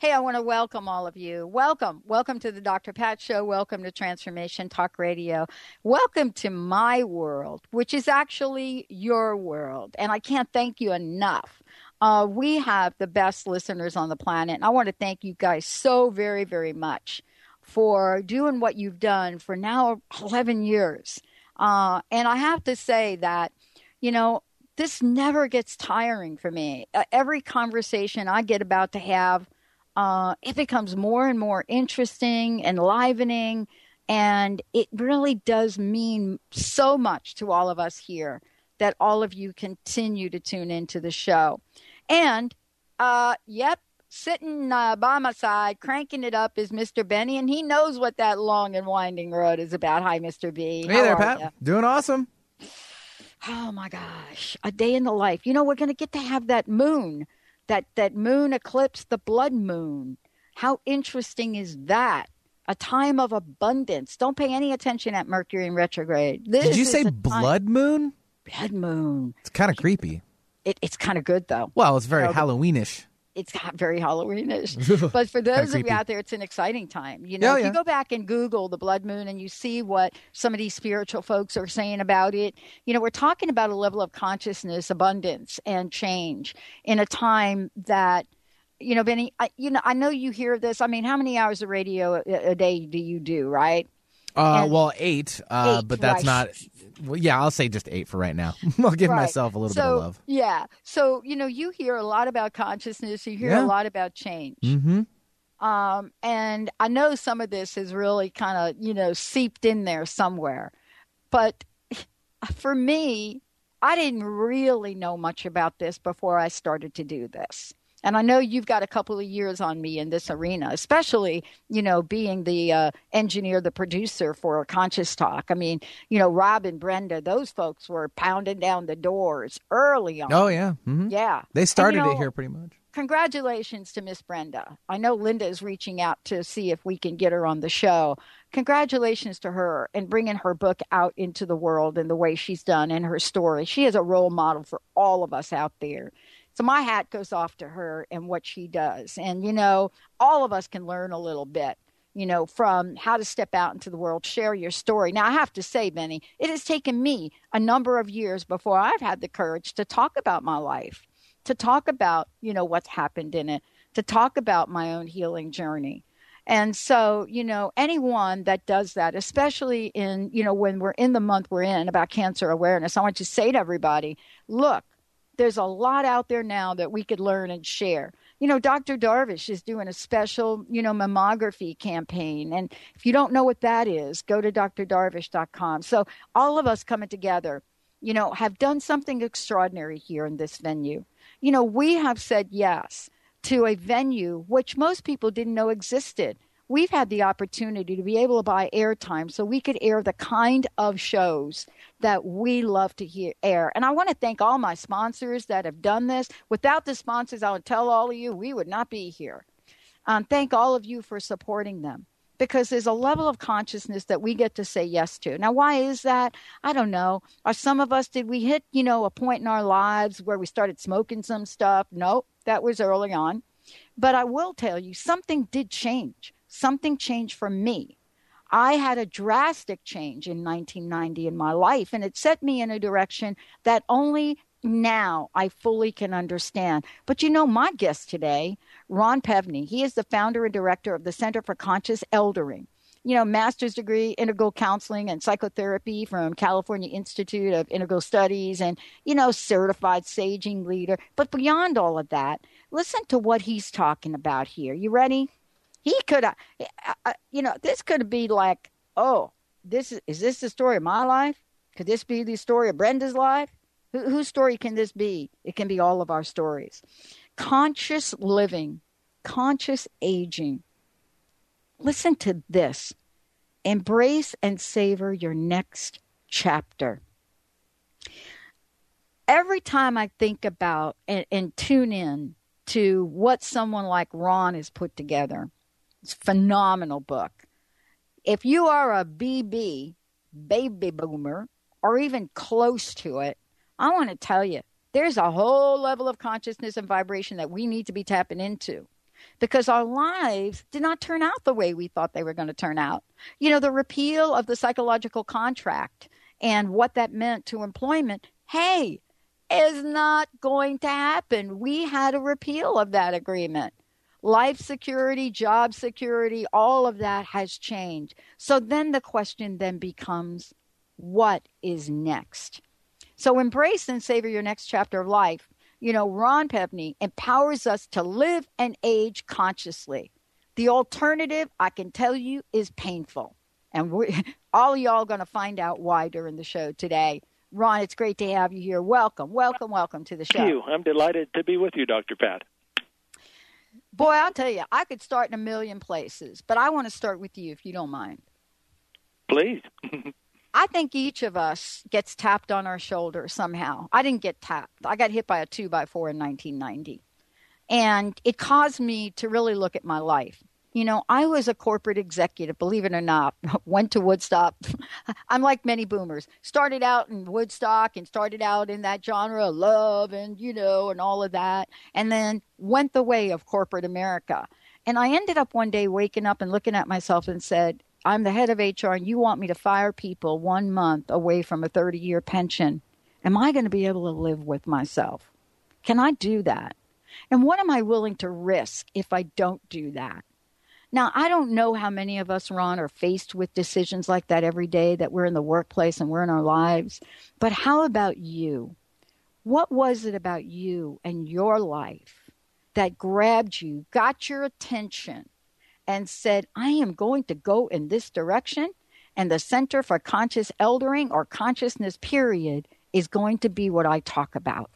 Hey, I want to welcome all of you. Welcome. Welcome to the Dr. Pat Show. Welcome to Transformation Talk Radio. Welcome to my world, which is actually your world. And I can't thank you enough. Uh, we have the best listeners on the planet. And I want to thank you guys so very, very much for doing what you've done for now 11 years. Uh, and I have to say that, you know, this never gets tiring for me. Uh, every conversation I get about to have, uh, it becomes more and more interesting, enlivening, and it really does mean so much to all of us here that all of you continue to tune into the show. And, uh, yep, sitting uh, by my side, cranking it up, is Mr. Benny, and he knows what that long and winding road is about. Hi, Mr. B. Hey How there, Pat. Doing awesome. Oh my gosh, a day in the life. You know, we're going to get to have that moon that that moon eclipse, the blood moon. How interesting is that? A time of abundance. Don't pay any attention at Mercury in retrograde. This Did you say blood moon? Blood moon. It's kind of creepy. It, it's kind of good though. Well, it's very Halloweenish it's not very Halloweenish. but for those of you out there, it's an exciting time. You know, oh, if you go back and Google the blood moon and you see what some of these spiritual folks are saying about it, you know, we're talking about a level of consciousness, abundance, and change in a time that you know, Benny, I, you know, I know you hear this. I mean, how many hours of radio a, a day do you do, right? Uh, well, eight, uh, eight, but that's right. not well, yeah, I'll say just eight for right now. I'll give right. myself a little so, bit of love. Yeah. So, you know, you hear a lot about consciousness, you hear yeah. a lot about change. Mm-hmm. Um, and I know some of this is really kind of, you know, seeped in there somewhere. But for me, I didn't really know much about this before I started to do this. And I know you've got a couple of years on me in this arena, especially, you know, being the uh, engineer, the producer for Conscious Talk. I mean, you know, Rob and Brenda, those folks were pounding down the doors early on. Oh, yeah. Mm-hmm. Yeah. They started and, you know, it here pretty much. Congratulations to Miss Brenda. I know Linda is reaching out to see if we can get her on the show. Congratulations to her and bringing her book out into the world and the way she's done and her story. She is a role model for all of us out there. So my hat goes off to her and what she does. And, you know, all of us can learn a little bit, you know, from how to step out into the world, share your story. Now, I have to say, Benny, it has taken me a number of years before I've had the courage to talk about my life, to talk about, you know, what's happened in it, to talk about my own healing journey. And so, you know, anyone that does that, especially in, you know, when we're in the month we're in about cancer awareness, I want to say to everybody, look, there's a lot out there now that we could learn and share. You know, Dr. Darvish is doing a special, you know, mammography campaign. And if you don't know what that is, go to drdarvish.com. So all of us coming together, you know, have done something extraordinary here in this venue. You know, we have said yes to a venue which most people didn't know existed we've had the opportunity to be able to buy airtime so we could air the kind of shows that we love to hear air. And I want to thank all my sponsors that have done this. Without the sponsors, I would tell all of you we would not be here. Um, thank all of you for supporting them because there's a level of consciousness that we get to say yes to. Now, why is that? I don't know. Are some of us, did we hit, you know, a point in our lives where we started smoking some stuff? No, that was early on. But I will tell you, something did change something changed for me. I had a drastic change in 1990 in my life, and it set me in a direction that only now I fully can understand. But you know, my guest today, Ron Pevny, he is the founder and director of the Center for Conscious Eldering. You know, master's degree, integral counseling and psychotherapy from California Institute of Integral Studies, and, you know, certified saging leader. But beyond all of that, listen to what he's talking about here. You ready? He could, uh, you know, this could be like, oh, this is, is this the story of my life? Could this be the story of Brenda's life? Wh- whose story can this be? It can be all of our stories. Conscious living, conscious aging. Listen to this. Embrace and savor your next chapter. Every time I think about and, and tune in to what someone like Ron has put together, phenomenal book. If you are a BB, baby boomer, or even close to it, I want to tell you, there's a whole level of consciousness and vibration that we need to be tapping into because our lives did not turn out the way we thought they were going to turn out. You know, the repeal of the psychological contract and what that meant to employment, hey, is not going to happen. We had a repeal of that agreement life security, job security, all of that has changed. So then the question then becomes what is next? So embrace and savor your next chapter of life. You know, Ron Pevny empowers us to live and age consciously. The alternative, I can tell you, is painful. And we all y'all going to find out why during the show today. Ron, it's great to have you here. Welcome, welcome, welcome to the show. Thank you. I'm delighted to be with you, Dr. Pat. Boy, I'll tell you, I could start in a million places, but I want to start with you if you don't mind. Please. I think each of us gets tapped on our shoulder somehow. I didn't get tapped. I got hit by a two by four in 1990. And it caused me to really look at my life. You know, I was a corporate executive, believe it or not, went to Woodstock. I'm like many boomers. Started out in Woodstock and started out in that genre of love and, you know, and all of that. And then went the way of corporate America. And I ended up one day waking up and looking at myself and said, I'm the head of HR and you want me to fire people one month away from a 30 year pension. Am I going to be able to live with myself? Can I do that? And what am I willing to risk if I don't do that? Now, I don't know how many of us, Ron, are faced with decisions like that every day that we're in the workplace and we're in our lives. But how about you? What was it about you and your life that grabbed you, got your attention, and said, I am going to go in this direction? And the Center for Conscious Eldering or Consciousness, period, is going to be what I talk about.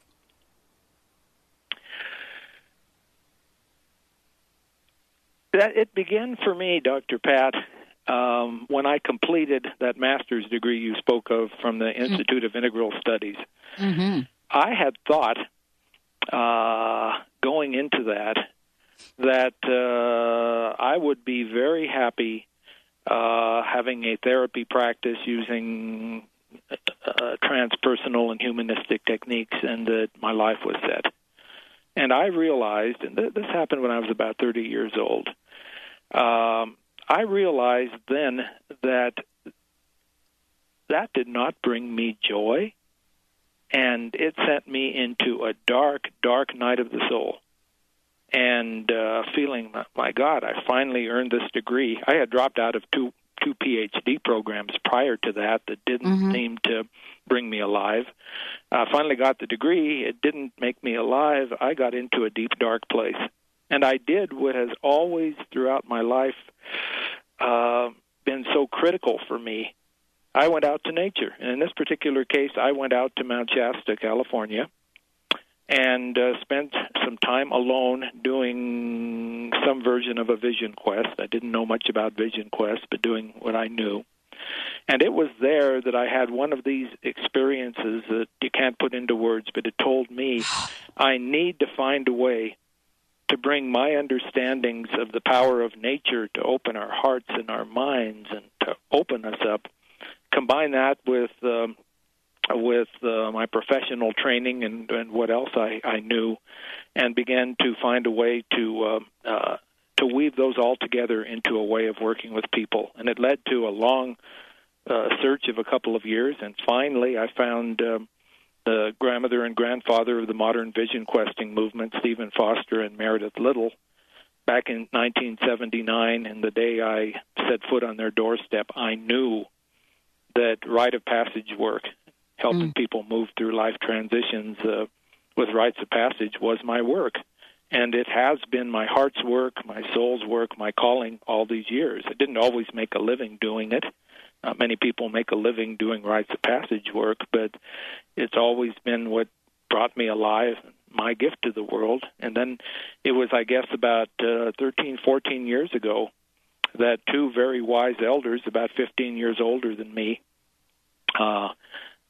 That it began for me, Dr. Pat, um, when I completed that master's degree you spoke of from the Institute of Integral Studies. Mm-hmm. I had thought uh, going into that that uh, I would be very happy uh, having a therapy practice using uh, transpersonal and humanistic techniques, and that my life was set. And I realized, and th- this happened when I was about 30 years old, um, I realized then that that did not bring me joy, and it sent me into a dark, dark night of the soul. And uh, feeling, my God, I finally earned this degree. I had dropped out of two two PhD programs prior to that that didn't mm-hmm. seem to bring me alive. I finally got the degree. It didn't make me alive. I got into a deep, dark place. And I did what has always throughout my life uh, been so critical for me. I went out to nature. And in this particular case, I went out to Mount Shasta, California, and uh, spent some time alone doing some version of a vision quest. I didn't know much about vision quest, but doing what I knew. And it was there that I had one of these experiences that you can't put into words, but it told me I need to find a way to bring my understandings of the power of nature to open our hearts and our minds and to open us up. Combine that with um, with uh, my professional training and, and what else I, I knew, and began to find a way to uh, uh, to weave those all together into a way of working with people. And it led to a long uh, search of a couple of years, and finally I found um, the grandmother and grandfather of the modern vision questing movement, Steven Foster and Meredith Little, back in 1979. And the day I set foot on their doorstep, I knew that rite of passage work, helping mm. people move through life transitions uh, with rites of passage, was my work. And it has been my heart's work, my soul's work, my calling all these years. I didn't always make a living doing it. Not many people make a living doing rites of passage work, but it's always been what brought me alive, my gift to the world. And then it was, I guess, about uh, 13, 14 years ago that two very wise elders, about 15 years older than me, uh,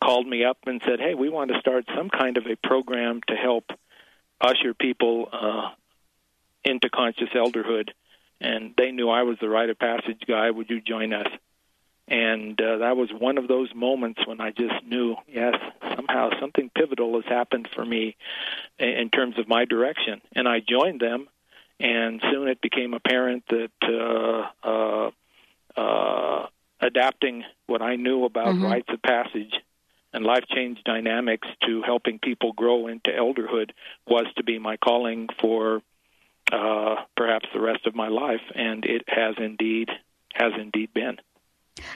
called me up and said, "Hey, we want to start some kind of a program to help usher people uh, into conscious elderhood." And they knew I was the rite of passage guy. Would you join us? And uh, that was one of those moments when I just knew, yes, somehow something pivotal has happened for me in terms of my direction. And I joined them, and soon it became apparent that uh, uh, uh, adapting what I knew about mm-hmm. rites of passage and life change dynamics to helping people grow into elderhood was to be my calling for uh, perhaps the rest of my life, and it has indeed has indeed been.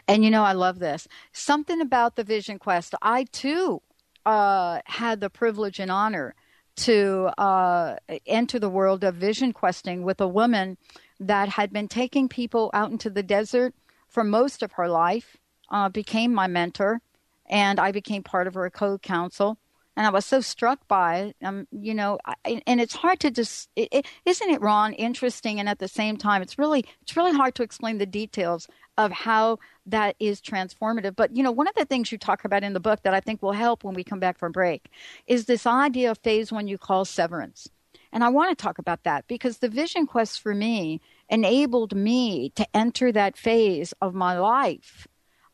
And you know, I love this. Something about the Vision Quest. I too uh, had the privilege and honor to uh, enter the world of vision questing with a woman that had been taking people out into the desert for most of her life, uh, became my mentor, and I became part of her co-council. And I was so struck by it, um, you know, I, and it's hard to just, it, it, isn't it, Ron, interesting? And at the same time, it's really, it's really hard to explain the details of how that is transformative. But, you know, one of the things you talk about in the book that I think will help when we come back from break is this idea of phase one you call severance. And I want to talk about that because the vision quest for me enabled me to enter that phase of my life,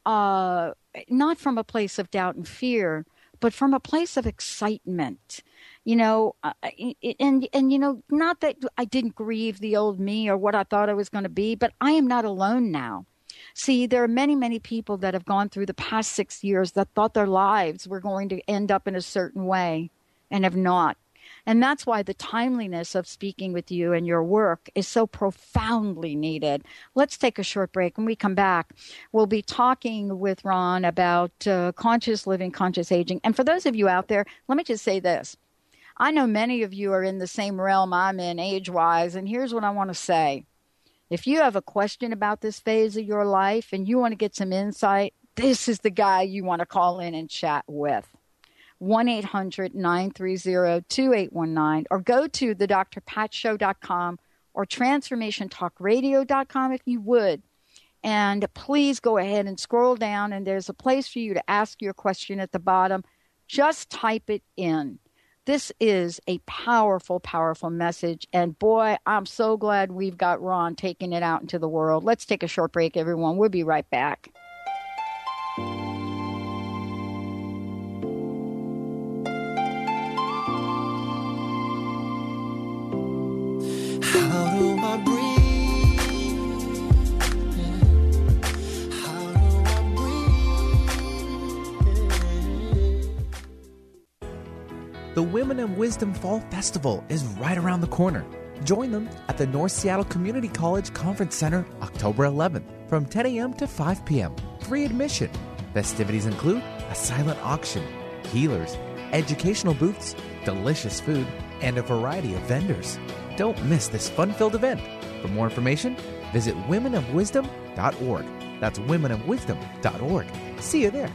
uh, not from a place of doubt and fear, but from a place of excitement. You know, uh, and and you know, not that I didn't grieve the old me or what I thought I was going to be, but I am not alone now. See, there are many, many people that have gone through the past six years that thought their lives were going to end up in a certain way and have not. And that's why the timeliness of speaking with you and your work is so profoundly needed. Let's take a short break. When we come back, we'll be talking with Ron about uh, conscious living, conscious aging. And for those of you out there, let me just say this. I know many of you are in the same realm I'm in age wise, and here's what I want to say. If you have a question about this phase of your life and you want to get some insight, this is the guy you want to call in and chat with. 1 800 930 2819 or go to the drpatshow.com or transformationtalkradio.com if you would. And please go ahead and scroll down, and there's a place for you to ask your question at the bottom. Just type it in. This is a powerful, powerful message. And boy, I'm so glad we've got Ron taking it out into the world. Let's take a short break, everyone. We'll be right back. Women Wisdom Fall Festival is right around the corner. Join them at the North Seattle Community College Conference Center October 11th from 10 a.m. to 5 p.m. Free admission. Festivities include a silent auction, healers, educational booths, delicious food, and a variety of vendors. Don't miss this fun filled event. For more information, visit womenofwisdom.org. That's womenofwisdom.org. See you there.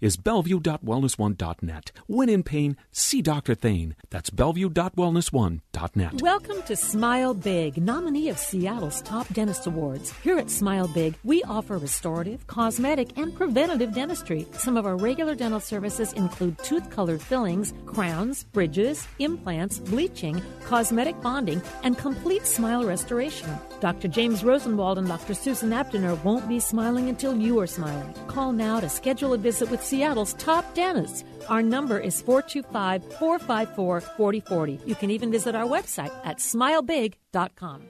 is bellevue.wellness1.net. When in pain, see Dr. Thane. That's bellevue.wellness1.net. Welcome to Smile Big, nominee of Seattle's Top Dentist Awards. Here at Smile Big, we offer restorative, cosmetic, and preventative dentistry. Some of our regular dental services include tooth colored fillings, crowns, bridges, implants, bleaching, cosmetic bonding, and complete smile restoration. Dr. James Rosenwald and Dr. Susan Abdiner won't be smiling until you are smiling. Call now to schedule a visit with Seattle's top dentists. Our number is 425 454 4040. You can even visit our website at smilebig.com.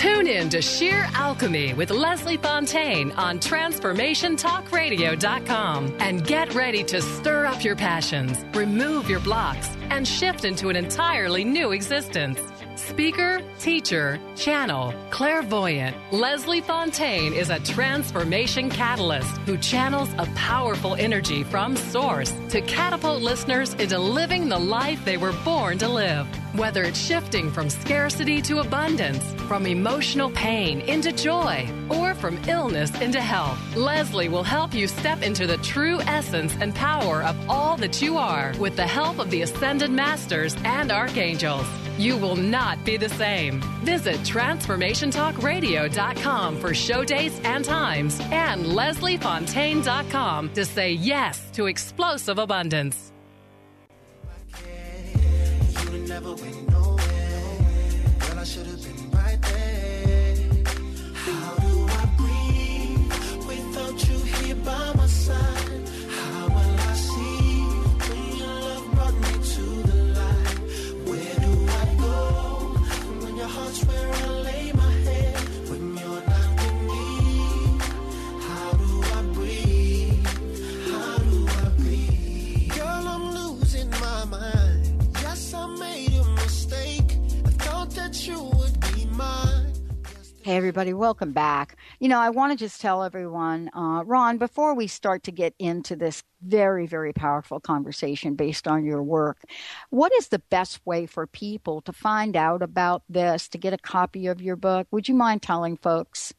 Tune in to Sheer Alchemy with Leslie Fontaine on TransformationTalkRadio.com and get ready to stir up your passions, remove your blocks, and shift into an entirely new existence. Speaker, teacher, channel, clairvoyant, Leslie Fontaine is a transformation catalyst who channels a powerful energy from source to catapult listeners into living the life they were born to live. Whether it's shifting from scarcity to abundance, from emotional pain into joy, or from illness into health, Leslie will help you step into the true essence and power of all that you are with the help of the ascended masters and archangels. You will not be the same. Visit TransformationTalkRadio.com for show dates and times and LeslieFontaine.com to say yes to explosive abundance. Never went everybody, welcome back. You know, I want to just tell everyone, uh, Ron, before we start to get into this very, very powerful conversation based on your work, what is the best way for people to find out about this, to get a copy of your book? Would you mind telling folks?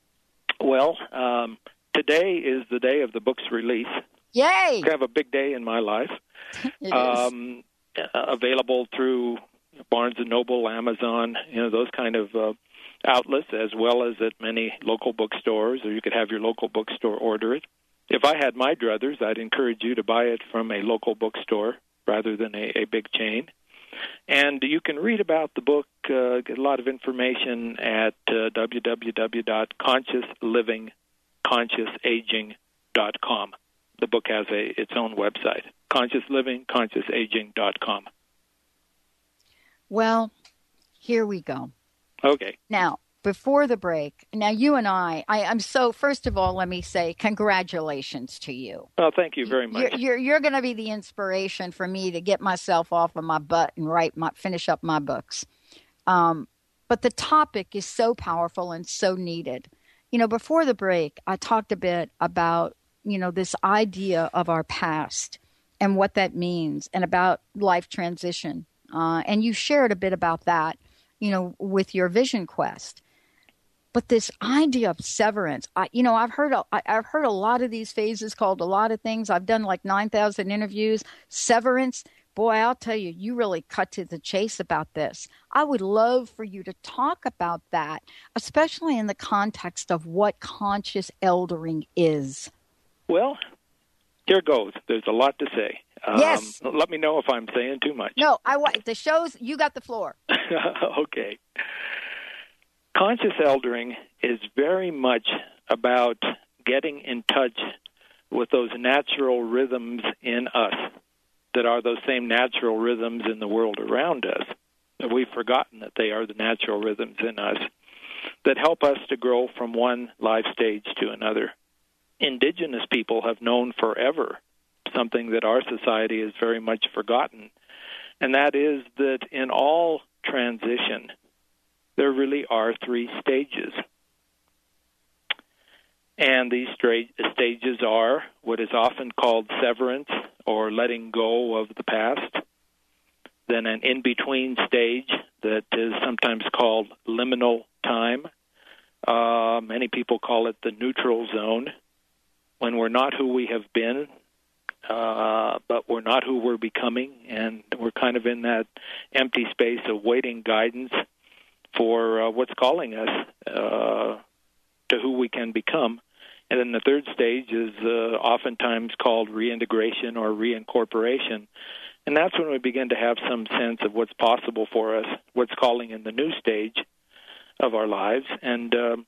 Well, um, today is the day of the book's release. Yay! I have a big day in my life. Um, uh, available through Barnes and Noble, Amazon, you know those kind of uh, outlets, as well as at many local bookstores, or you could have your local bookstore order it. If I had my druthers, I'd encourage you to buy it from a local bookstore rather than a, a big chain. And you can read about the book, uh, get a lot of information at uh, www.consciouslivingconsciousaging.com. The book has a its own website, consciouslivingconsciousaging.com. Well, here we go. Okay. Now, before the break, now you and I, I I'm so. First of all, let me say congratulations to you. Oh, thank you very much. You're you're, you're going to be the inspiration for me to get myself off of my butt and write my finish up my books. Um, but the topic is so powerful and so needed. You know, before the break, I talked a bit about you know this idea of our past and what that means, and about life transition. Uh, and you shared a bit about that, you know, with your vision quest. But this idea of severance, I, you know, I've heard a, I, I've heard a lot of these phases called a lot of things. I've done like nine thousand interviews. Severance, boy, I'll tell you, you really cut to the chase about this. I would love for you to talk about that, especially in the context of what conscious eldering is. Well, here goes. There's a lot to say. Um, Yes. Let me know if I'm saying too much. No, I want the shows. You got the floor. okay. Conscious eldering is very much about getting in touch with those natural rhythms in us that are those same natural rhythms in the world around us. We've forgotten that they are the natural rhythms in us that help us to grow from one life stage to another. Indigenous people have known forever something that our society has very much forgotten, and that is that in all transition, there really are three stages. And these stages are what is often called severance or letting go of the past, then an in between stage that is sometimes called liminal time. Uh, many people call it the neutral zone, when we're not who we have been, uh, but we're not who we're becoming, and we're kind of in that empty space of waiting guidance for uh, what's calling us uh, to who we can become. And then the third stage is uh, oftentimes called reintegration or reincorporation. And that's when we begin to have some sense of what's possible for us, what's calling in the new stage of our lives, and um,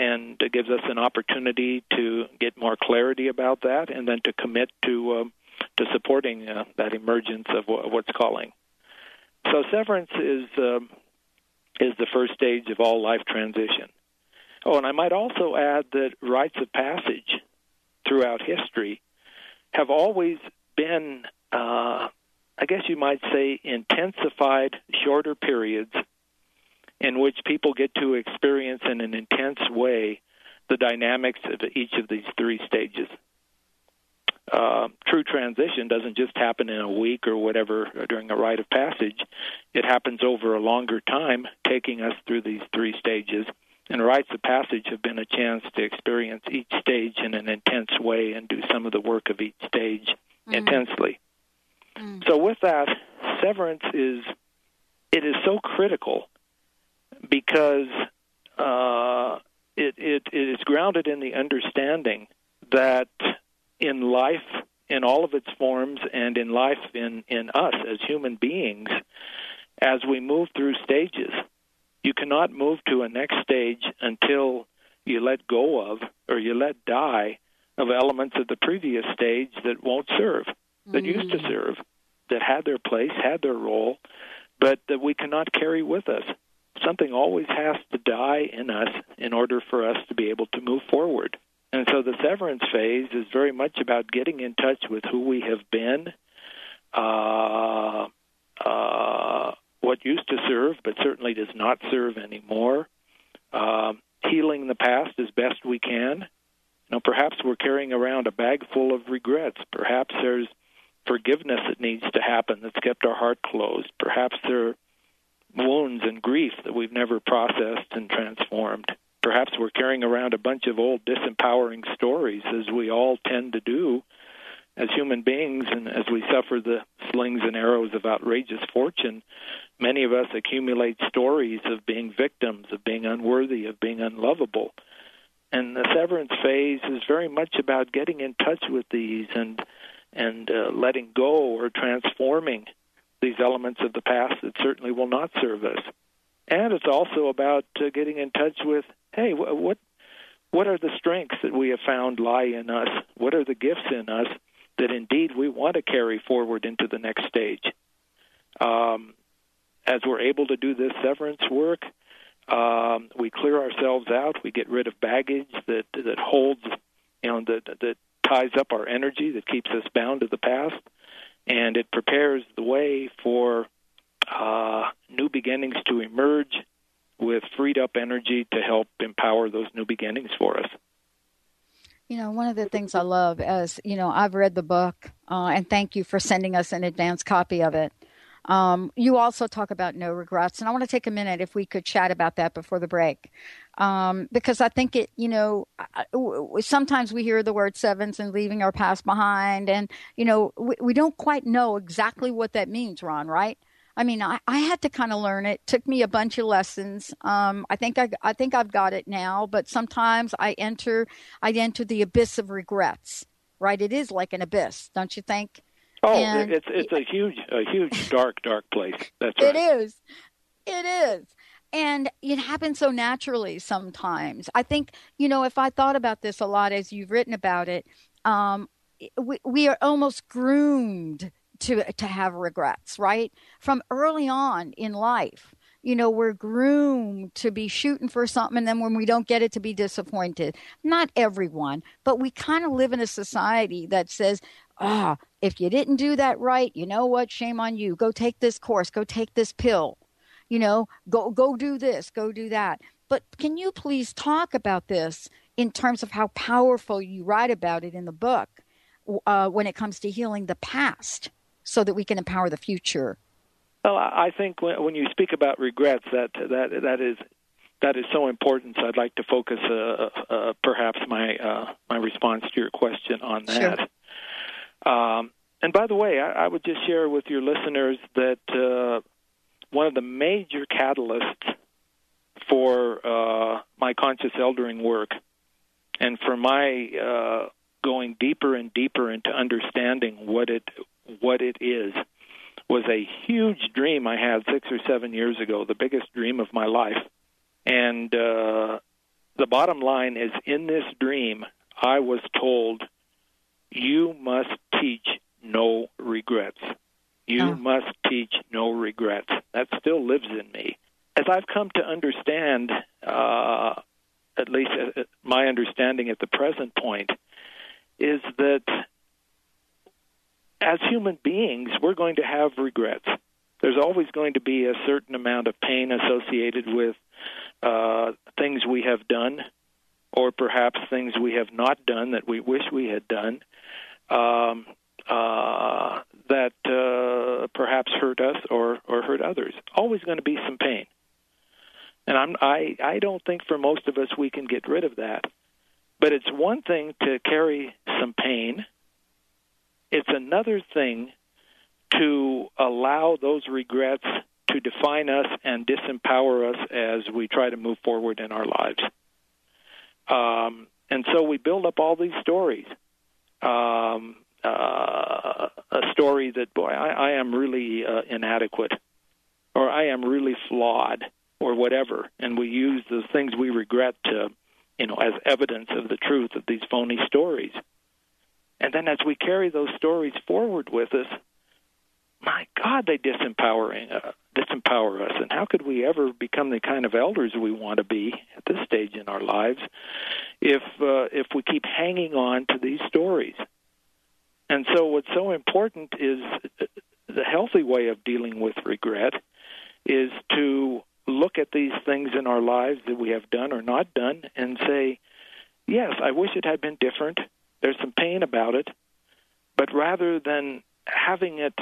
and it gives us an opportunity to get more clarity about that, and then to commit to um, to supporting uh, that emergence of what's calling. So severance is um, is the first stage of all life transition. Oh, and I might also add that rites of passage throughout history have always been, uh, I guess you might say, intensified shorter periods in which people get to experience in an intense way the dynamics of each of these three stages. Uh, true transition doesn't just happen in a week or whatever during a rite of passage. It happens over a longer time, taking us through these three stages and rites of passage have been a chance to experience each stage in an intense way and do some of the work of each stage mm. intensely. Mm. So with that, severance is it is so critical because uh, it, it, it is grounded in the understanding that in life in all of its forms and in life in, in us as human beings, as we move through stages, you cannot move to a next stage until you let go of or you let die of elements of the previous stage that won't serve, that mm. used to mm. serve, that had their place, had their role, but that we cannot carry with us. Something always has to die in us in order for us to be able to move forward. And so the severance phase is very much about getting in touch with who we have been, uh, uh, what used to serve, but certainly does not serve anymore. Uh, healing the past as best we can. Now, perhaps we're carrying around a bag full of regrets. Perhaps there's forgiveness that needs to happen that's kept our heart closed. Perhaps there wounds and grief that we've never processed and transformed. Perhaps we're carrying around a bunch of old disempowering stories, as we all tend to do as human beings, and as we suffer the slings and arrows of outrageous fortune, many of us accumulate stories of being victims, of being unworthy, of being unlovable. And the severance phase is very much about getting in touch with these and and uh, letting go or transforming these elements of the past that certainly will not serve us. And it's also about uh, getting in touch with, hey, what what are the strengths that we have found lie in us? What are the gifts in us that indeed we want to carry forward into the next stage? Um, as we're able to do this severance work, um, we clear ourselves out. We get rid of baggage that that holds, you know, that that ties up our energy, that keeps us bound to the past, and it prepares the way for uh, new beginnings to emerge with freed up energy to help empower those new beginnings for us. You know, one of the things I love is, you know, I've read the book, uh, and thank you for sending us an advance copy of it. Um, you also talk about no regrets, and I want to take a minute if we could chat about that before the break, um, because I think it. You know, sometimes we hear the word sevens and leaving our past behind, and you know, we, we don't quite know exactly what that means, Ron. Right? I mean, I, I had to kind of learn it. Took me a bunch of lessons. Um, I think I, I think I've got it now. But sometimes I enter, I enter the abyss of regrets. Right? It is like an abyss, don't you think? Oh, and it's it's a huge, a huge dark, dark place. That's right. It is. It is. And it happens so naturally sometimes. I think, you know, if I thought about this a lot as you've written about it, um, we, we are almost groomed to to have regrets, right? From early on in life. You know, we're groomed to be shooting for something, and then when we don't get it, to be disappointed. Not everyone, but we kind of live in a society that says, ah, if you didn't do that right, you know what? Shame on you. Go take this course. Go take this pill. You know, go go do this. Go do that. But can you please talk about this in terms of how powerful you write about it in the book uh, when it comes to healing the past so that we can empower the future? Well, I think when you speak about regrets, that that that is that is so important. So I'd like to focus uh, uh, perhaps my uh, my response to your question on that. Sure. Um, and by the way, I, I, would just share with your listeners that uh, one of the major catalysts for uh, my conscious eldering work and for my uh, going deeper and deeper into understanding what it what it is was a huge dream I had six or seven years ago, the biggest dream of my life. And uh, the bottom line is, in this dream, I was told, "You must teach no regrets. You oh. must teach no regrets." That still lives in me. As I've come to understand, uh, at least uh, my understanding at the present point, is that as human beings, we're going to have regrets. There's always going to be a certain amount of pain associated with uh, things we have done, or perhaps things we have not done that we wish we had done, um, uh, that uh, perhaps hurt us or, or hurt others. Always going to be some pain. And I'm, I, I don't think for most of us we can get rid of that. But it's one thing to carry some pain it's another thing to allow those regrets to define us and disempower us as we try to move forward in our lives. Um, and so we build up all these stories. Um, uh, a story that, boy, I, I am really uh, inadequate, or I am really flawed, or whatever. And we use the things we regret to, you know, as evidence of the truth of these phony stories. And then as we carry those stories forward with us, my God, they disempowering uh, disempower us. And how could we ever become the kind of elders we want to be at this stage in our lives if uh, if we keep hanging on to these stories? And so, what's so important is uh, the healthy way of dealing with regret is to look at these things in our lives that we have done or not done and say, yes, I wish it had been different. There's some pain about it, but rather than having it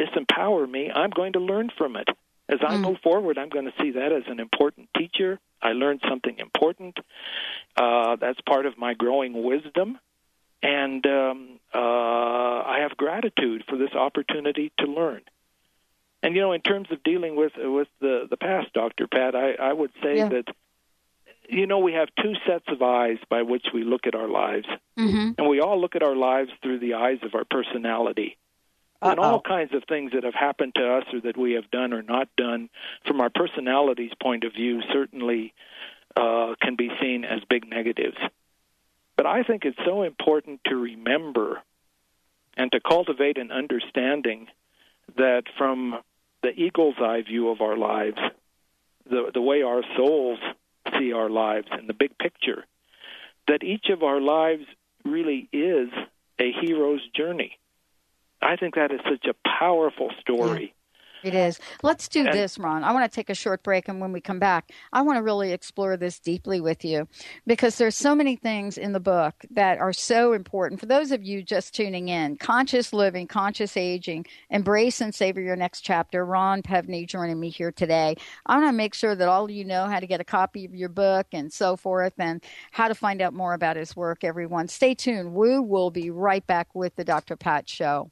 disempower me, I'm going to learn from it. As I mm. move forward, I'm going to see that as an important teacher. I learned something important. Uh, that's part of my growing wisdom. And um, uh, I have gratitude for this opportunity to learn. And you know, in terms of dealing with with the the past, Doctor Pat, I, I would say yeah. that you know, we have two sets of eyes by which we look at our lives. Mm-hmm. And we all look at our lives through the eyes of our personality. Uh-oh. And all kinds of things that have happened to us or that we have done or not done from our personality's point of view certainly uh, can be seen as big negatives. But I think it's so important to remember and to cultivate an understanding that from the eagle's eye view of our lives, the, the way our souls see our lives and the big picture, that each of our lives really is a hero's journey. I think that is such a powerful story. It is. Let's do and, this, Ron. I want to take a short break, and when we come back, I want to really explore this deeply with you because there's so many things in the book that are so important. For those of you just tuning in, conscious living, conscious aging, embrace and savor your next chapter. Ron Pevny joining me here today. I want to make sure that all of you know how to get a copy of your book and so forth, and how to find out more about his work. Everyone, stay tuned. We will be right back with the Dr. Pat Show.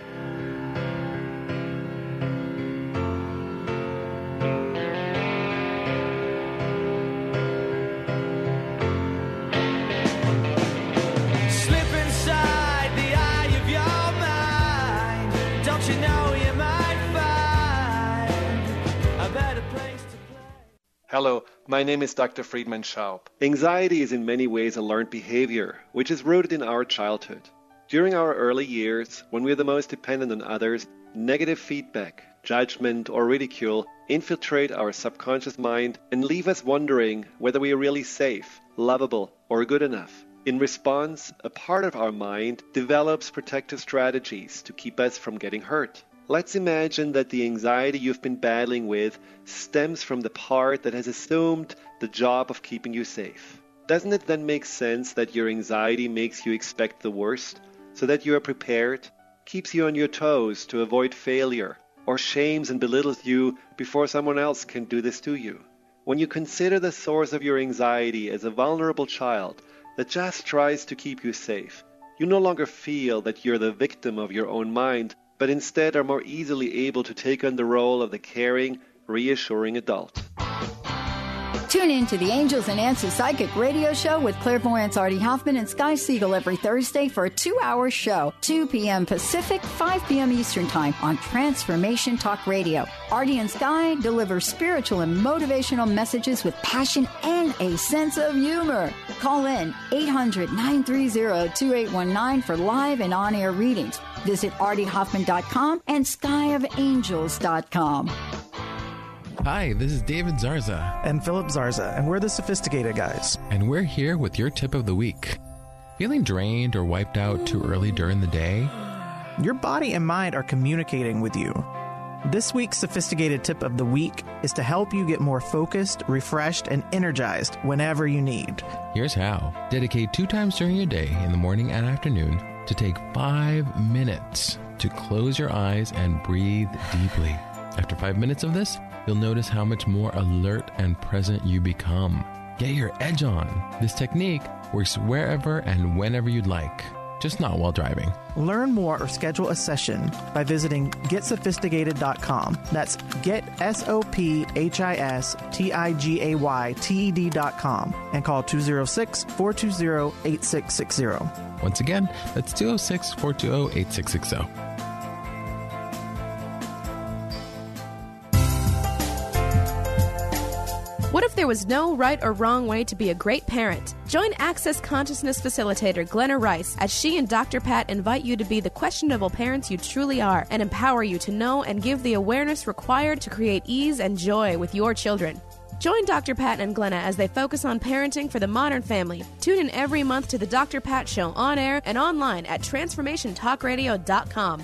Hello, my name is Dr. Friedemann Schaub. Anxiety is in many ways a learned behavior, which is rooted in our childhood. During our early years, when we are the most dependent on others, negative feedback, judgment, or ridicule infiltrate our subconscious mind and leave us wondering whether we are really safe, lovable, or good enough. In response, a part of our mind develops protective strategies to keep us from getting hurt. Let's imagine that the anxiety you've been battling with stems from the part that has assumed the job of keeping you safe. Doesn't it then make sense that your anxiety makes you expect the worst, so that you are prepared, keeps you on your toes to avoid failure, or shames and belittles you before someone else can do this to you? When you consider the source of your anxiety as a vulnerable child that just tries to keep you safe, you no longer feel that you're the victim of your own mind, but instead are more easily able to take on the role of the caring, reassuring adult. Tune in to the Angels and Answers Psychic Radio Show with clairvoyants Artie Hoffman and Sky Siegel every Thursday for a two hour show, 2 p.m. Pacific, 5 p.m. Eastern Time on Transformation Talk Radio. Artie and Sky deliver spiritual and motivational messages with passion and a sense of humor. Call in 800 930 2819 for live and on air readings. Visit artiehoffman.com and skyofangels.com. Hi, this is David Zarza. And Philip Zarza, and we're the Sophisticated Guys. And we're here with your tip of the week. Feeling drained or wiped out too early during the day? Your body and mind are communicating with you. This week's sophisticated tip of the week is to help you get more focused, refreshed, and energized whenever you need. Here's how dedicate two times during your day, in the morning and afternoon, to take five minutes to close your eyes and breathe deeply. After five minutes of this, you'll notice how much more alert and present you become. Get your edge on. This technique works wherever and whenever you'd like, just not while driving. Learn more or schedule a session by visiting getsophisticated.com. That's get S O P H I S T I G A Y T E D.com and call 206 420 8660. Once again, that's 206 420 8660. What if there was no right or wrong way to be a great parent? Join Access Consciousness Facilitator Glenna Rice as she and Dr. Pat invite you to be the questionable parents you truly are and empower you to know and give the awareness required to create ease and joy with your children. Join Dr. Pat and Glenna as they focus on parenting for the modern family. Tune in every month to the Dr. Pat Show on air and online at transformationtalkradio.com.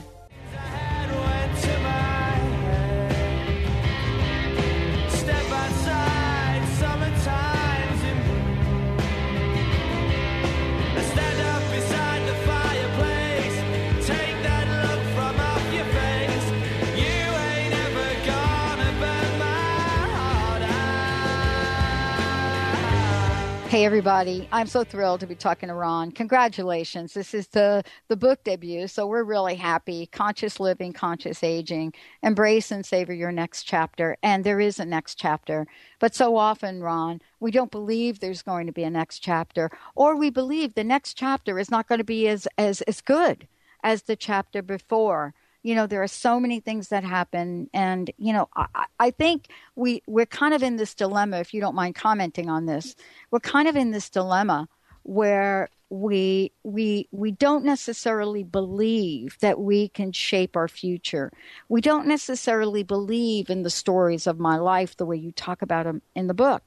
Hey everybody, I'm so thrilled to be talking to Ron. Congratulations. This is the the book debut, so we're really happy. Conscious living, conscious aging. Embrace and savor your next chapter. And there is a next chapter. But so often, Ron, we don't believe there's going to be a next chapter or we believe the next chapter is not going to be as as as good as the chapter before you know there are so many things that happen. And you know I, I, think we we're kind of in this dilemma if you don't mind commenting on this. We're kind of in this dilemma where we we we don't necessarily believe that we can shape our future. We don't necessarily believe in the stories of my life the way you talk about them in the book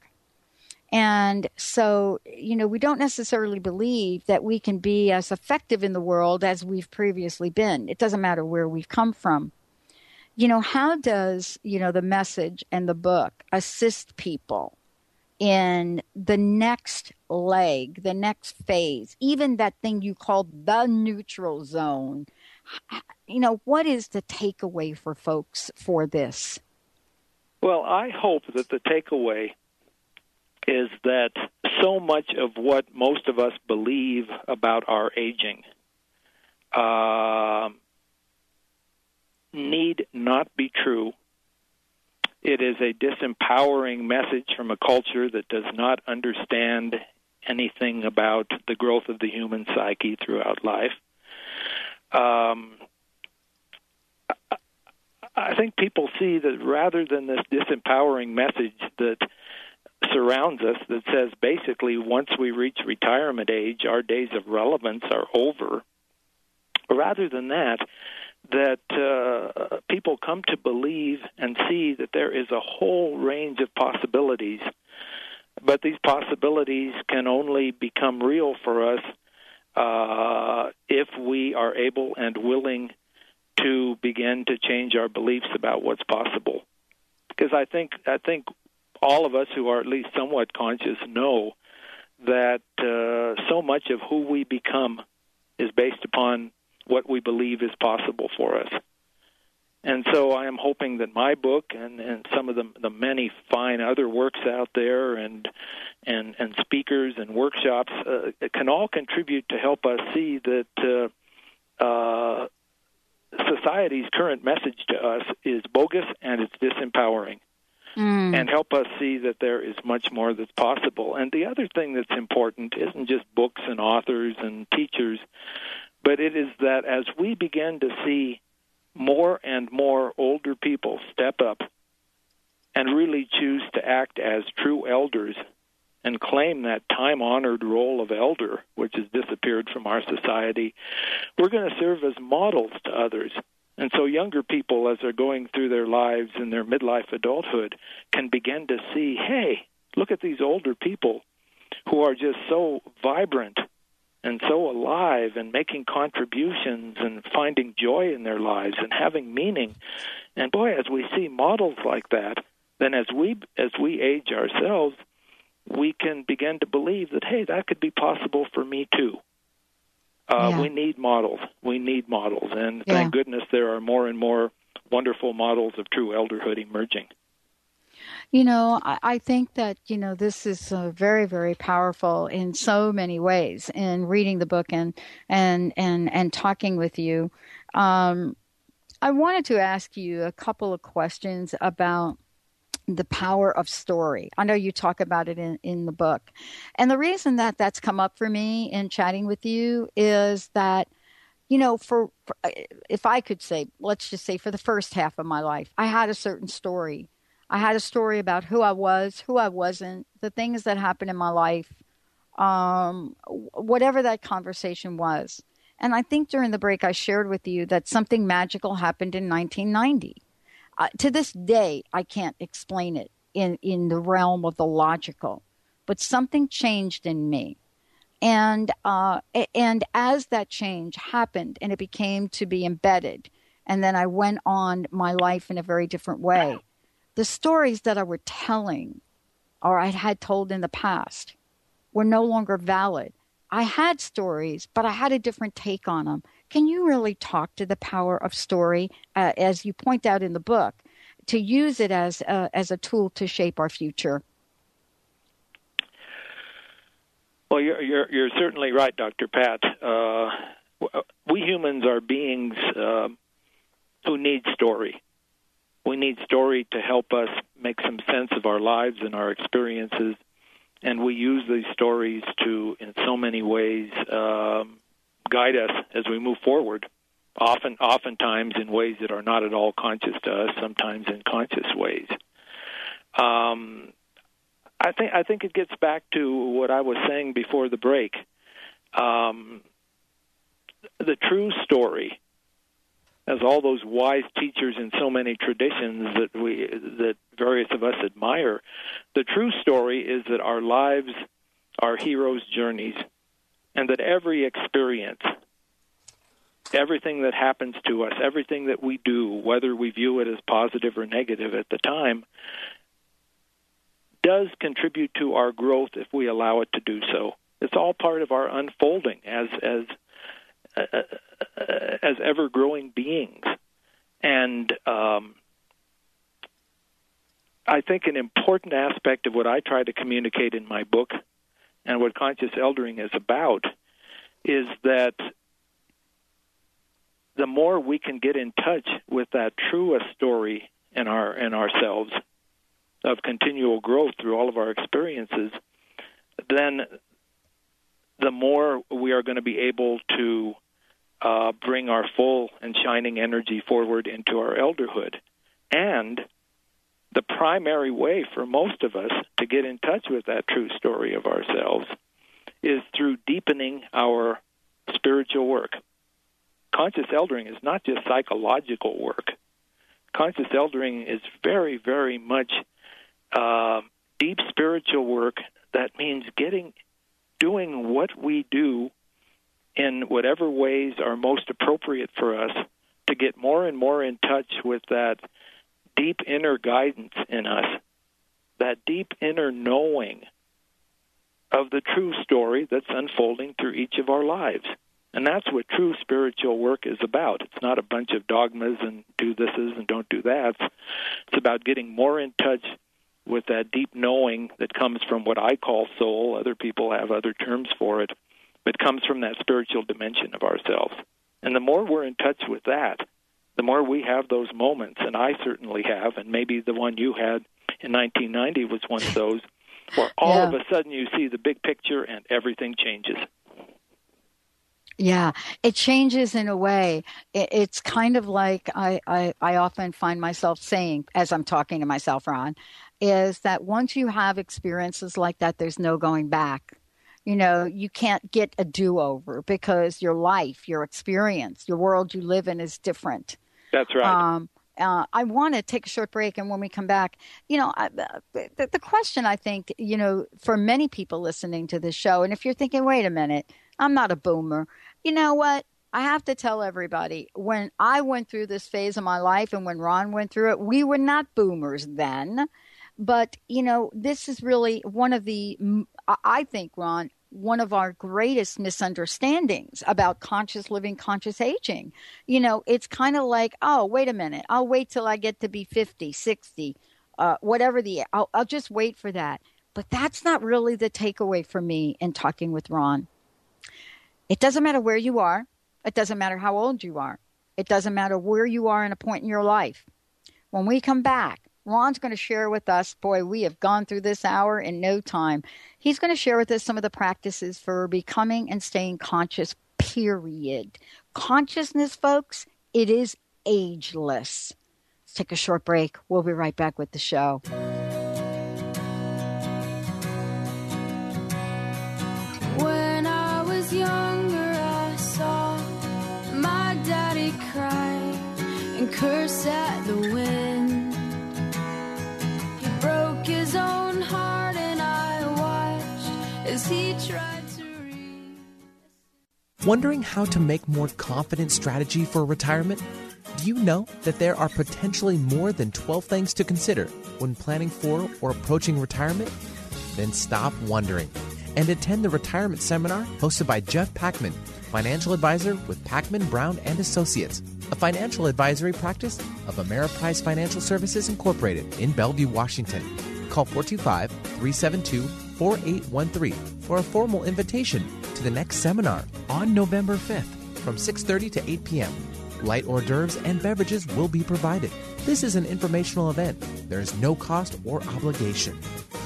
and so, you know, we don't necessarily believe that we can be as effective in the world as we've previously been. It doesn't matter where we've come from. You know, how does, you know, the message and the book assist people in the next leg, the next phase, even that thing you called the neutral zone? You know, what is the takeaway for folks for this? Well, I hope that the takeaway is that so much of what most of us believe about our aging uh, need not be true. It is a disempowering message from a culture that does not understand anything about the growth of the human psyche throughout life. Um, I think people see that rather than this disempowering message that surrounds us that says basically once we reach retirement age, our days of relevance are over. Rather than that, that uh, people come to believe and see that there is a whole range of possibilities, but these possibilities can only become real for us uh, if we are able and willing to begin to change our beliefs about what's possible. Because I think I think all of us who are at least somewhat conscious know that uh, so much of who we become is based upon what we believe is possible for us. And so I am hoping that my book and, and some of the, the many fine other works out there and and, and speakers and workshops uh, can all contribute to help us see that uh, uh, society's current message to us is bogus and it's disempowering. Mm. And help us see that there is much more that's possible. And the other thing that's important isn't just books and authors and teachers, but it is that as we begin to see more and more older people step up and really choose to act as true elders and claim that time honored role of elder, which has disappeared from our society, we're going to serve as models to others. And so, younger people, as they're going through their lives in their midlife adulthood, can begin to see hey, look at these older people who are just so vibrant and so alive and making contributions and finding joy in their lives and having meaning. And boy, as we see models like that, then as we as we age ourselves, we can begin to believe that hey, that could be possible for me too. Uh, yeah. We need models. We need models, and yeah. thank goodness there are more and more wonderful models of true elderhood emerging. You know, I, I think that, you know, this is uh, very, very powerful in so many ways in reading the book and, and, and, and talking with you. Um, I wanted to ask you a couple of questions about the power of story. I know you talk about it in, in the book. And the reason that that's come up for me in chatting with you is that, you know, for, for if I could say, let's just say for the first half of my life, I had a certain story I had a story about who I was, who I wasn't, the things that happened in my life, um, whatever that conversation was. And I think during the break, I shared with you that something magical happened in 1990. Uh, to this day, I can't explain it in, in the realm of the logical, but something changed in me. And, uh, and as that change happened and it became to be embedded, and then I went on my life in a very different way the stories that I were telling or I had told in the past were no longer valid. I had stories, but I had a different take on them. Can you really talk to the power of story, uh, as you point out in the book, to use it as a, as a tool to shape our future? Well, you're you're, you're certainly right, Dr. Pat. Uh, we humans are beings uh, who need story we need story to help us make some sense of our lives and our experiences and we use these stories to in so many ways um, guide us as we move forward often oftentimes in ways that are not at all conscious to us sometimes in conscious ways. Um, I think I think it gets back to what I was saying before the break. Um, the true story as all those wise teachers in so many traditions that we that various of us admire the true story is that our lives are heroes journeys and that every experience everything that happens to us everything that we do whether we view it as positive or negative at the time does contribute to our growth if we allow it to do so. It's all part of our unfolding as as uh, as ever growing beings. And um, I think an important aspect of what I try to communicate in my book and what conscious eldering is about is that the more we can get in touch with that truest story in our in ourselves of continual growth through all of our experiences, then the more we are going to be able to uh, bring our full and shining energy forward into our elderhood. And the primary way for most of us to get in touch with that true story of ourselves is through deepening our spiritual work. Conscious eldering is not just psychological work. Conscious eldering is very, very much uh, deep spiritual work that means getting, doing what we do in whatever ways are most appropriate for us to get more and more in touch with that deep inner guidance in us, that deep inner knowing of the true story that's unfolding through each of our lives. And that's what true spiritual work is about. It's not a bunch of dogmas and do thises and don't do that. It's about getting more in touch with that deep knowing that comes from what I call soul. Other people have other terms for it, but comes from that spiritual dimension of ourselves. And the more we're in touch with that, the more we have those moments, and I certainly have, and maybe the one you had in 1990 was one of those, where all Yeah. of a sudden you see the big picture and everything changes. Yeah, it changes in a way. It's kind of like I, I, I often find myself saying as I'm talking to myself, Ron, is that once you have experiences like that, there's no going back. You know, you can't get a do over because your life, your experience, your world you live in is different. That's right. Um, uh, I want to take a short break, and when we come back, you know, I, the, the question I think, you know, for many people listening to this show, and if you're thinking, wait a minute, I'm not a boomer, you know what? I have to tell everybody when I went through this phase of my life and when Ron went through it, we were not boomers then. But, you know, this is really one of the, I- think, Ron, one of our greatest misunderstandings about conscious living, conscious aging. You know, it's kind of like, oh, wait a minute, I'll wait till I get to be 50, 60, uh, whatever the, I'll, I'll just wait for that. But that's not really the takeaway for me in talking with Ron. It doesn't matter where you are. It doesn't matter how old you are. It doesn't matter where you are in a point in your life. When we come back, Ron's going to share with us, boy, we have gone through this hour in no time. He's going to share with us some of the practices for becoming and staying conscious, period. Consciousness, folks, it is ageless. Let's take a short break. We'll be right back with the show. When I was younger, I saw my daddy cry and curse at the wind. Wondering how to make more confident strategy for retirement? Do you know that there are potentially more than 12 things to consider when planning for or approaching retirement? Then stop wondering and attend the retirement seminar hosted by Jeff Packman, financial advisor with Packman Brown and Associates, a financial advisory practice of Ameriprise Financial Services Incorporated in Bellevue, Washington. Call 425-372-4813 for a formal invitation to the next seminar on November 5th from 6:30 to 8 p.m. Light hors d'oeuvres and beverages will be provided. This is an informational event. There is no cost or obligation.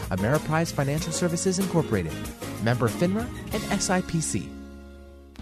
Ameriprise Financial Services Incorporated, member FINRA and SIPC.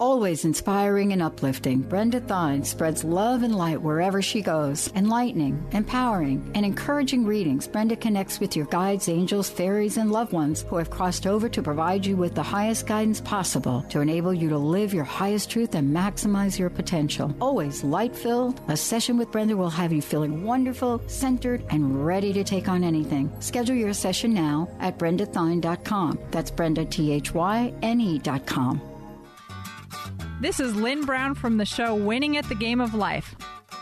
Always inspiring and uplifting, Brenda Thyne spreads love and light wherever she goes. Enlightening, empowering, and encouraging readings, Brenda connects with your guides, angels, fairies, and loved ones who have crossed over to provide you with the highest guidance possible to enable you to live your highest truth and maximize your potential. Always light filled, a session with Brenda will have you feeling wonderful, centered, and ready to take on anything. Schedule your session now at brendathyne.com. That's Brenda, T H Y N E.com. This is Lynn Brown from the show Winning at the Game of Life.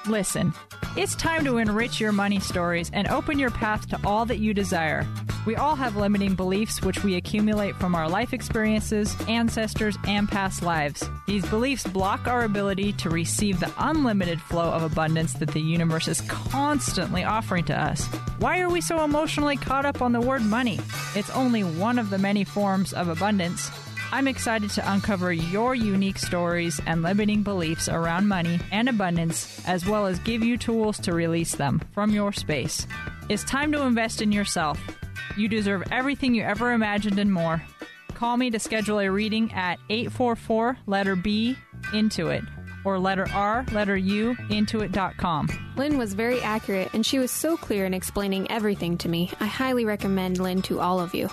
Listen, it's time to enrich your money stories and open your path to all that you desire. We all have limiting beliefs which we accumulate from our life experiences, ancestors, and past lives. These beliefs block our ability to receive the unlimited flow of abundance that the universe is constantly offering to us. Why are we so emotionally caught up on the word money? It's only one of the many forms of abundance. I'm excited to uncover your unique stories and limiting beliefs around money and abundance, as well as give you tools to release them from your space. It's time to invest in yourself. You deserve everything you ever imagined and more. Call me to schedule a reading at 844 letter B Intuit or letter R, letter U, intuit.com. Lynn was very accurate and she was so clear in explaining everything to me. I highly recommend Lynn to all of you.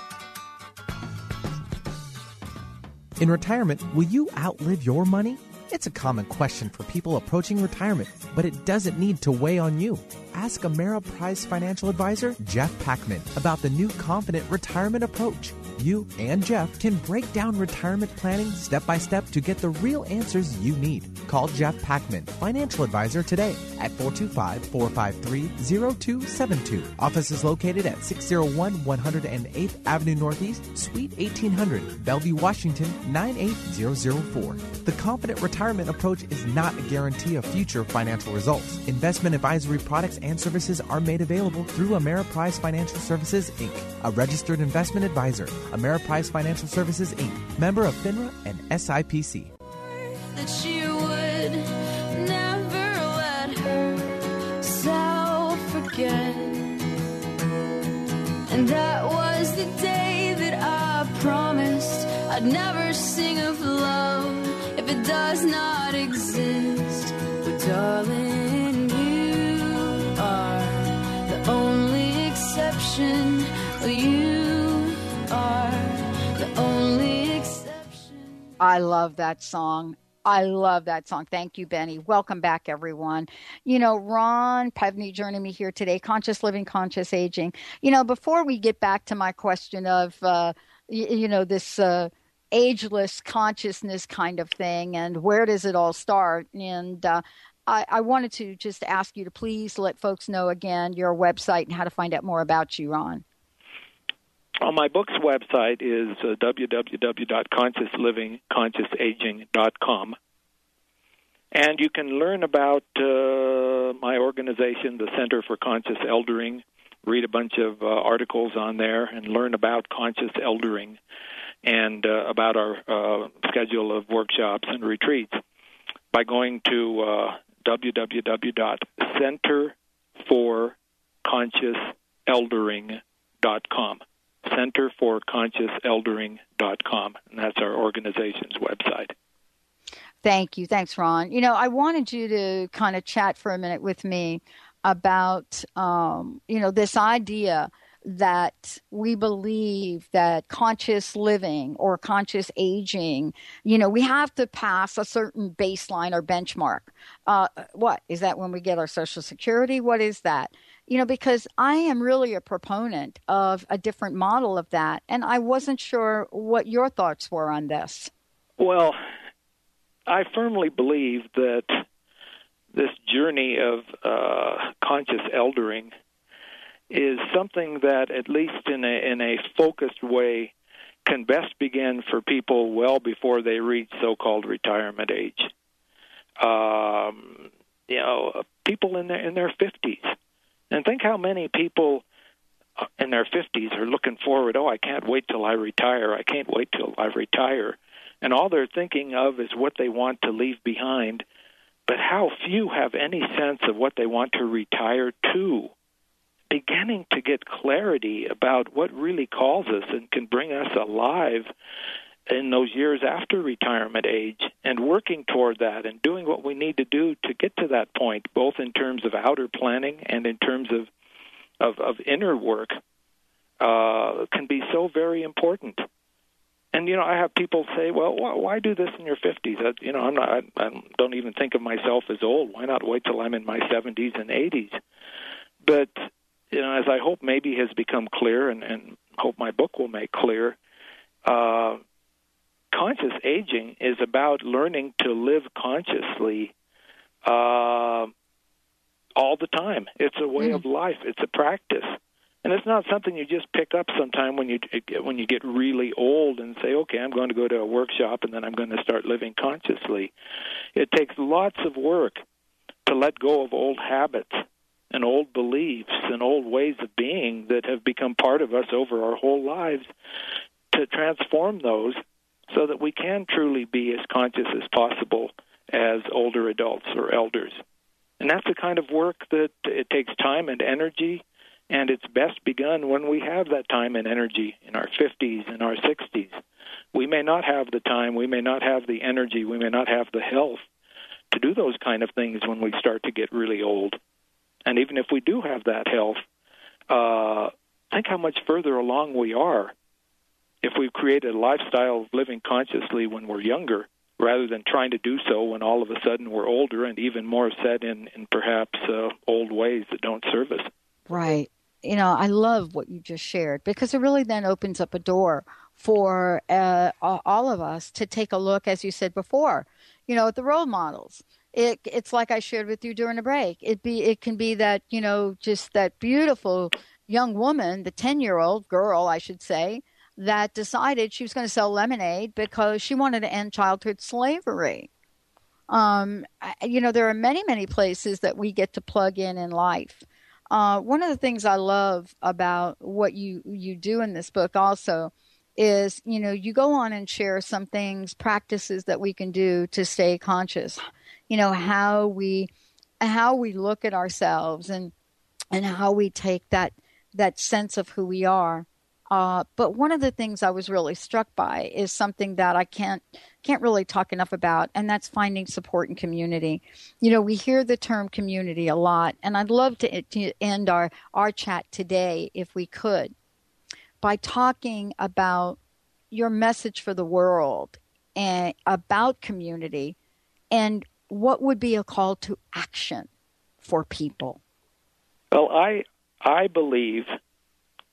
In retirement, will you outlive your money? It's a common question for people approaching retirement, but it doesn't need to weigh on you. Ask Ameriprise financial advisor Jeff Packman about the new Confident Retirement Approach. You and Jeff can break down retirement planning step by step to get the real answers you need. Call Jeff Packman, financial advisor, today at 425 453 0272. Office is located at 601 108th Avenue Northeast, Suite 1800, Bellevue, Washington 98004. The Confident Retirement Approach is not a guarantee of future financial results. Investment advisory products and services are made available through Ameriprise Financial Services, Inc., a registered investment advisor. Ameriprise Financial Services, Inc., member of FINRA and SIPC. Forget. And that was the day that I promised I'd never sing of love if it does not exist. But darling, you are the only exception. You are the only exception. I love that song. I love that song. Thank you, Benny. Welcome back, everyone. You know, Ron Pevny joining me here today, Conscious Living, Conscious Aging. You know, before we get back to my question of, uh, y- you know, this uh, ageless consciousness kind of thing and where does it all start? And uh, I, I wanted to just ask you to please let folks know again your website and how to find out more about you, Ron. Well, my book's website is uh, www.consciouslivingconsciousaging.com. And you can learn about uh, my organization, the Center for Conscious Eldering, read a bunch of uh, articles on there, and learn about conscious eldering and uh, about our uh, schedule of workshops and retreats by going to uh, www.centerforconsciouseldering.com. Centerforconsciouseldering.com, and that's our organization's website. Thank you. Thanks, Ron. You know, I wanted you to kind of chat for a minute with me about, um, you know, this idea that we believe that conscious living or conscious aging, you know, we have to pass a certain baseline or benchmark. Uh, what is that when we get our Social Security? What is that? You know, because I am really a proponent of a different model of that. And I wasn't sure what your thoughts were on this. Well, I firmly believe that this journey of uh, conscious eldering is something that, at least in a in a focused way, can best begin for people well before they reach so-called retirement age. Um, you know, people in their in their fifties, and think how many people uh, in their fifties are looking forward. Oh, I can't wait till I retire. I can't wait till I retire and all they're thinking of is what they want to leave behind. But how few have any sense of what they want to retire to? Beginning to get clarity about what really calls us and can bring us alive in those years after retirement age and working toward that and doing what we need to do to get to that point, both in terms of outer planning and in terms of, of, of inner work, uh, can be so very important. And you know i have people say well why, do this in your 50s I, you know i'm not I, I don't even think of myself as old. Why not wait till i'm in my 70s and 80s but you know as i hope maybe has become clear and, and hope my book will make clear uh conscious aging is about learning to live consciously uh all the time. It's a way mm. of life. It's a practice. And it's not something you just pick up sometime when you when you get really old and say okay i'm going to go to a workshop and then i'm going to start living consciously. It takes lots of work to let go of old habits and old beliefs and old ways of being that have become part of us over our whole lives to transform those so that we can truly be as conscious as possible as older adults or elders and that's the kind of work that it takes time and energy and it's best begun when we have that time and energy in our 50s and our 60s. We may not have the time, we may not have the energy, we may not have the health to do those kind of things when we start to get really old. And even if we do have that health, uh, think how much further along we are if we create a lifestyle of living consciously when we're younger, rather than trying to do so when all of a sudden we're older and even more set in, in perhaps uh, old ways that don't serve us. Right. You know, I love what you just shared because it really then opens up a door for uh, all of us to take a look, as you said before, you know, at the role models. It, it's like I shared with you during the break. It be it can be that you know just that beautiful young woman, the ten year old girl, I should say, that decided she was going to sell lemonade because she wanted to end childhood slavery. Um, you know, there are many, many places that we get to plug in in life. Uh, one of the things I love about what you you do in this book also is, you know, you go on and share some things, practices that we can do to stay conscious. You know, how we how we look at ourselves and and how we take that that sense of who we are uh, but one of the things I was really struck by is something that I can't can't really talk enough about, and that's finding support and community. You know, we hear the term community a lot, and I'd love to, to end our our chat today, if we could, by talking about your message for the world and about community, and what would be a call to action for people. Well, I I believe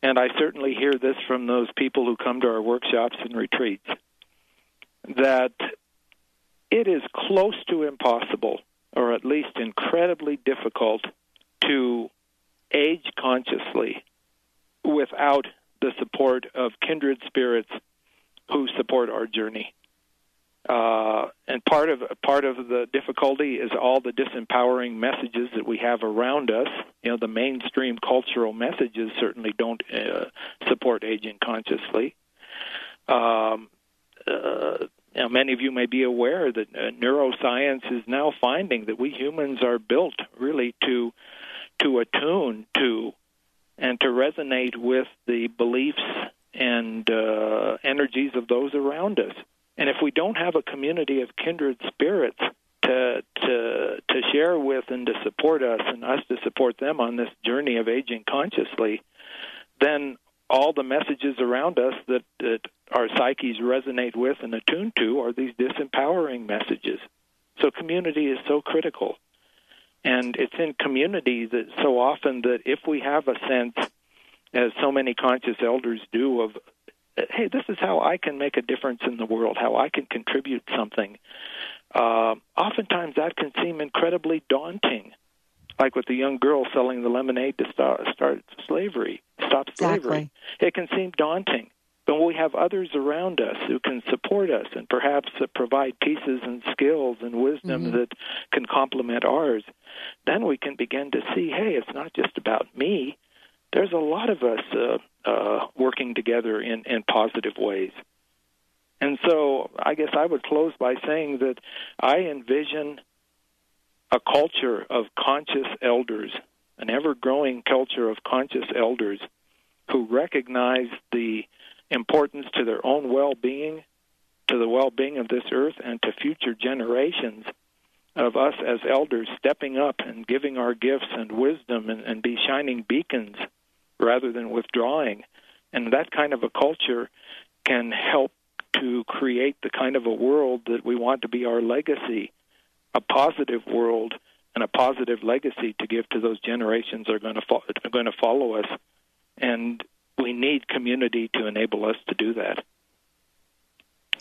and I certainly hear this from those people who come to our workshops and retreats, that it is close to impossible, or at least incredibly difficult, to age consciously without the support of kindred spirits who support our journey. Uh, and part of part of the difficulty is all the disempowering messages that we have around us. You know, the mainstream cultural messages certainly don't uh, support aging consciously. Um, uh, now, many of you may be aware that uh, neuroscience is now finding that we humans are built really to to attune to and to resonate with the beliefs and uh, energies of those around us. And if we don't have a community of kindred spirits to to to share with and to support us and us to support them on this journey of aging consciously, then all the messages around us that, that our psyches resonate with and attune to are these disempowering messages. So community is so critical. And it's in community that so often that if we have a sense, as so many conscious elders do, of hey, this is how I can make a difference in the world, how I can contribute something. Uh, oftentimes that can seem incredibly daunting, like with the young girl selling the lemonade to start, start slavery, stop slavery. Exactly. It can seem daunting. But when we have others around us who can support us and perhaps uh, provide pieces and skills and wisdom mm-hmm. that can complement ours, then we can begin to see, hey, it's not just about me there's a lot of us uh, uh, working together in, in positive ways. And so I guess I would close by saying that I envision a culture of conscious elders, an ever growing culture of conscious elders who recognize the importance to their own well being, to the well being of this earth, and to future generations of us as elders stepping up and giving our gifts and wisdom and, and be shining beacons rather than withdrawing. And that kind of a culture can help to create the kind of a world that we want to be our legacy, a positive world and a positive legacy to give to those generations that are going to fo- are going to follow us. And we need community to enable us to do that.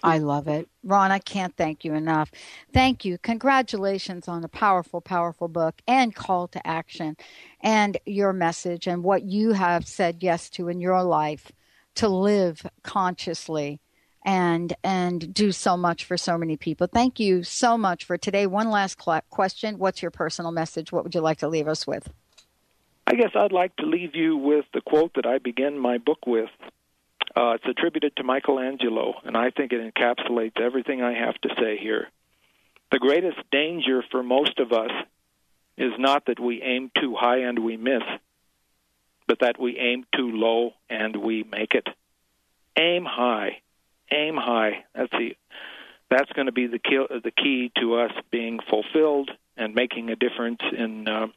I love it. Ron, I can't thank you enough. Thank you. Congratulations on a powerful, powerful book and call to action and your message and what you have said yes to in your life to live consciously and and do so much for so many people. Thank you so much for today. One last question. What's your personal message? What would you like to leave us with? I guess I'd like to leave you with the quote that I begin my book with uh, it's attributed to Michelangelo, and I think it encapsulates everything I have to say here. The greatest danger for most of us is not that we aim too high and we miss, but that we aim too low and we make it. Aim high, aim high. That's the that's going to be the key, the key to us being fulfilled and making a difference in uh,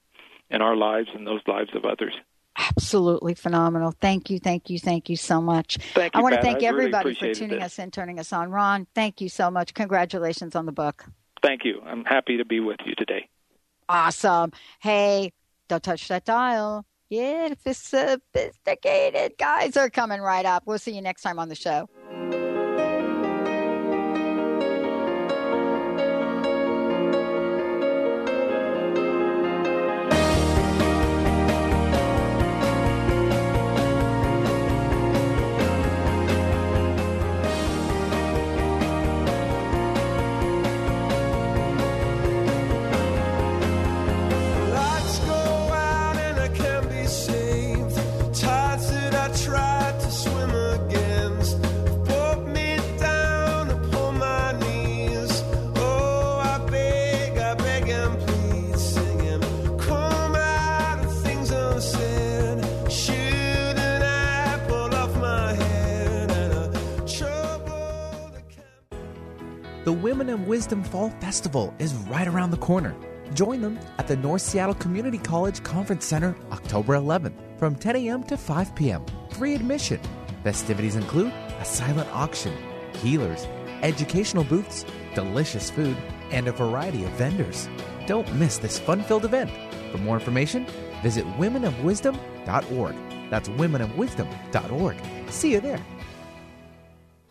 in our lives and those lives of others. Absolutely phenomenal. Thank you, thank you, thank you so much. Thank you, I want to thank I really everybody for tuning us in, turning us on. Ron, thank you so much. Congratulations on the book. Thank you. I'm happy to be with you today. Awesome. Hey, don't touch that dial. Yeah, sophisticated guys are coming right up. We'll see you next time on the show. Wisdom Fall Festival is right around the corner. Join them at the North Seattle Community College Conference Center October 11th from 10 a.m. to 5 p.m. Free admission. Festivities include a silent auction, healers, educational booths, delicious food, and a variety of vendors. Don't miss this fun filled event. For more information, visit womenofwisdom.org. That's womenofwisdom.org. See you there.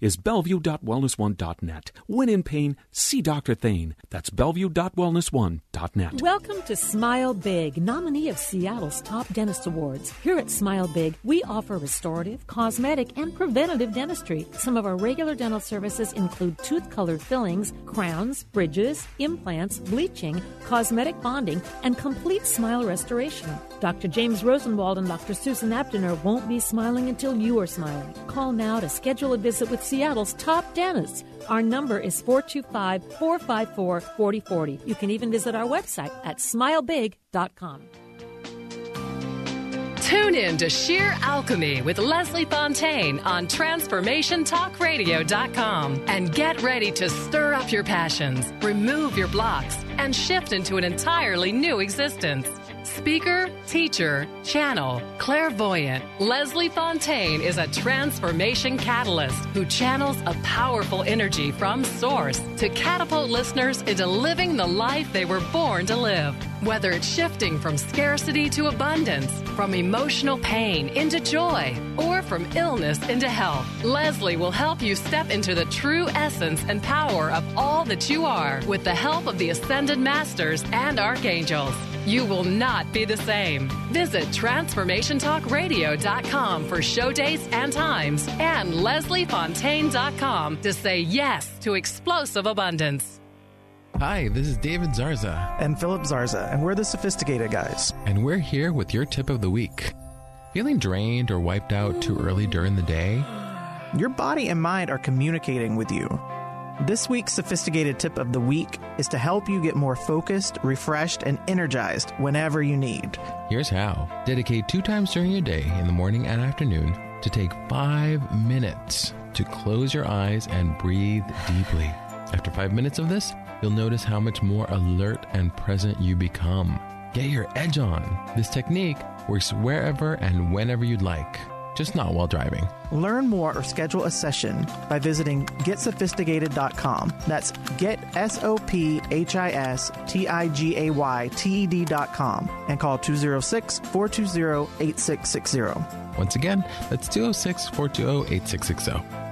is bellevue.wellness1.net. When in pain, see Dr. Thane. That's bellevue.wellness1.net. Welcome to Smile Big, nominee of Seattle's Top Dentist Awards. Here at Smile Big, we offer restorative, cosmetic, and preventative dentistry. Some of our regular dental services include tooth color fillings, crowns, bridges, implants, bleaching, cosmetic bonding, and complete smile restoration. Dr. James Rosenwald and Dr. Susan Abdiner won't be smiling until you are smiling. Call now to schedule a visit with Seattle's top dentists. Our number is 425 454 4040. You can even visit our website at smilebig.com. Tune in to Sheer Alchemy with Leslie Fontaine on TransformationTalkRadio.com and get ready to stir up your passions, remove your blocks, and shift into an entirely new existence. Speaker, teacher, channel, clairvoyant, Leslie Fontaine is a transformation catalyst who channels a powerful energy from source to catapult listeners into living the life they were born to live. Whether it's shifting from scarcity to abundance, from emotional pain into joy, or from illness into health, Leslie will help you step into the true essence and power of all that you are with the help of the Ascended Masters and Archangels. You will not be the same. Visit TransformationTalkRadio.com for show dates and times and LeslieFontaine.com to say yes to explosive abundance. Hi, this is David Zarza. And Philip Zarza, and we're the Sophisticated Guys. And we're here with your tip of the week. Feeling drained or wiped out too early during the day? Your body and mind are communicating with you. This week's sophisticated tip of the week is to help you get more focused, refreshed, and energized whenever you need. Here's how dedicate two times during your day, in the morning and afternoon, to take five minutes to close your eyes and breathe deeply. After five minutes of this, you'll notice how much more alert and present you become. Get your edge on. This technique works wherever and whenever you'd like, just not while driving. Learn more or schedule a session by visiting getsophisticated.com. That's get S O P H I S T I G A Y T E D.com and call 206 420 8660. Once again, that's 206 420 8660.